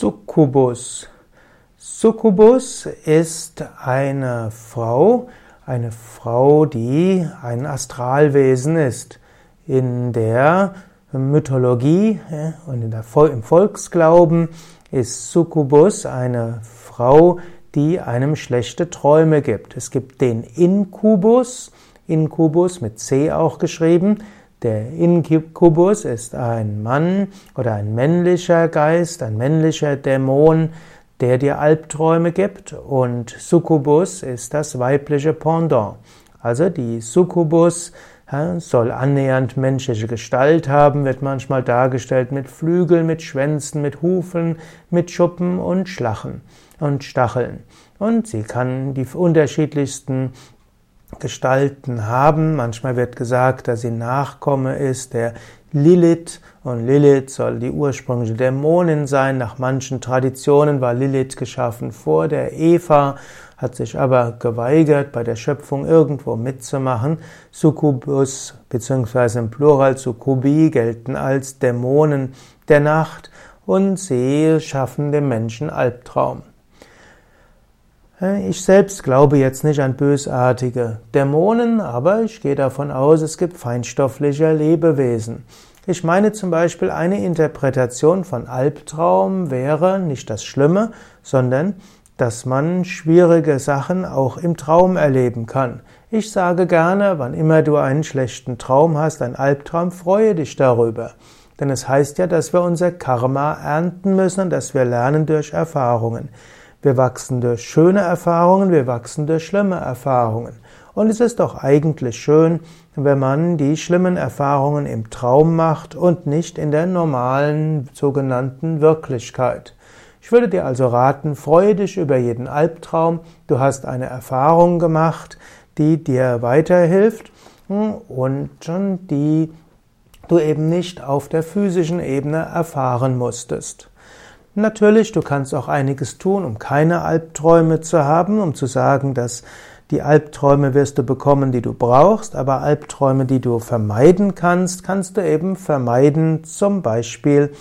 Succubus. Succubus ist eine Frau, eine Frau, die ein Astralwesen ist. In der Mythologie und im Volksglauben ist Succubus eine Frau, die einem schlechte Träume gibt. Es gibt den Inkubus, Inkubus mit C auch geschrieben, der Inkubus ist ein Mann oder ein männlicher Geist, ein männlicher Dämon, der dir Albträume gibt und Succubus ist das weibliche Pendant. Also die Succubus soll annähernd menschliche Gestalt haben, wird manchmal dargestellt mit Flügeln, mit Schwänzen, mit Hufen, mit Schuppen und Schlachen und Stacheln. Und sie kann die unterschiedlichsten Gestalten haben. Manchmal wird gesagt, dass sie Nachkomme ist der Lilith und Lilith soll die ursprüngliche Dämonin sein. Nach manchen Traditionen war Lilith geschaffen vor der Eva, hat sich aber geweigert, bei der Schöpfung irgendwo mitzumachen. Succubus bzw. im Plural Succubi gelten als Dämonen der Nacht und sie schaffen dem Menschen Albtraum. Ich selbst glaube jetzt nicht an bösartige Dämonen, aber ich gehe davon aus, es gibt feinstoffliche Lebewesen. Ich meine zum Beispiel, eine Interpretation von Albtraum wäre nicht das Schlimme, sondern dass man schwierige Sachen auch im Traum erleben kann. Ich sage gerne, wann immer du einen schlechten Traum hast, einen Albtraum, freue dich darüber. Denn es heißt ja, dass wir unser Karma ernten müssen und dass wir lernen durch Erfahrungen. Wir wachsen durch schöne Erfahrungen, wir wachsen durch schlimme Erfahrungen. Und es ist doch eigentlich schön, wenn man die schlimmen Erfahrungen im Traum macht und nicht in der normalen sogenannten Wirklichkeit. Ich würde dir also raten, freue dich über jeden Albtraum. Du hast eine Erfahrung gemacht, die dir weiterhilft und die du eben nicht auf der physischen Ebene erfahren musstest. Natürlich, du kannst auch einiges tun, um keine Albträume zu haben, um zu sagen, dass die Albträume wirst du bekommen, die du brauchst, aber Albträume, die du vermeiden kannst, kannst du eben vermeiden, zum Beispiel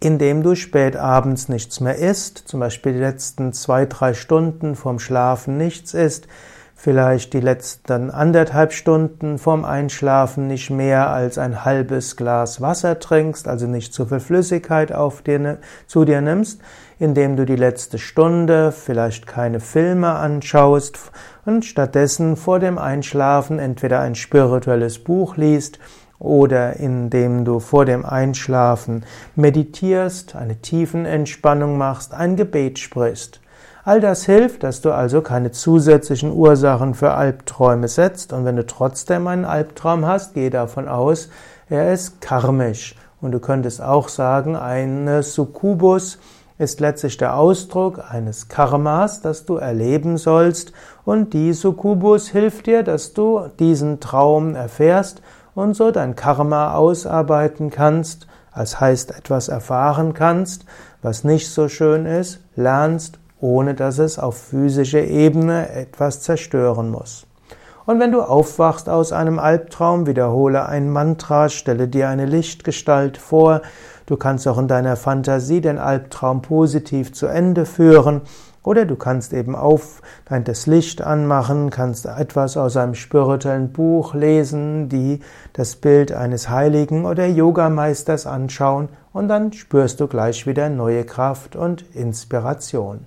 indem du spät abends nichts mehr isst, zum Beispiel die letzten zwei, drei Stunden vorm Schlafen nichts isst, vielleicht die letzten anderthalb Stunden vorm Einschlafen nicht mehr als ein halbes Glas Wasser trinkst, also nicht zu viel Flüssigkeit auf dir, zu dir nimmst, indem du die letzte Stunde vielleicht keine Filme anschaust und stattdessen vor dem Einschlafen entweder ein spirituelles Buch liest oder indem du vor dem Einschlafen meditierst, eine Tiefenentspannung machst, ein Gebet sprichst. All das hilft, dass du also keine zusätzlichen Ursachen für Albträume setzt und wenn du trotzdem einen Albtraum hast, geh davon aus, er ist karmisch. Und du könntest auch sagen, eine Succubus ist letztlich der Ausdruck eines Karmas, das du erleben sollst und die Succubus hilft dir, dass du diesen Traum erfährst und so dein Karma ausarbeiten kannst, als heißt etwas erfahren kannst, was nicht so schön ist, lernst ohne dass es auf physischer Ebene etwas zerstören muss. Und wenn du aufwachst aus einem Albtraum, wiederhole ein Mantra, stelle dir eine Lichtgestalt vor. Du kannst auch in deiner Fantasie den Albtraum positiv zu Ende führen. Oder du kannst eben auf das Licht anmachen, kannst etwas aus einem spirituellen Buch lesen, die das Bild eines Heiligen oder Yogameisters anschauen und dann spürst du gleich wieder neue Kraft und Inspiration.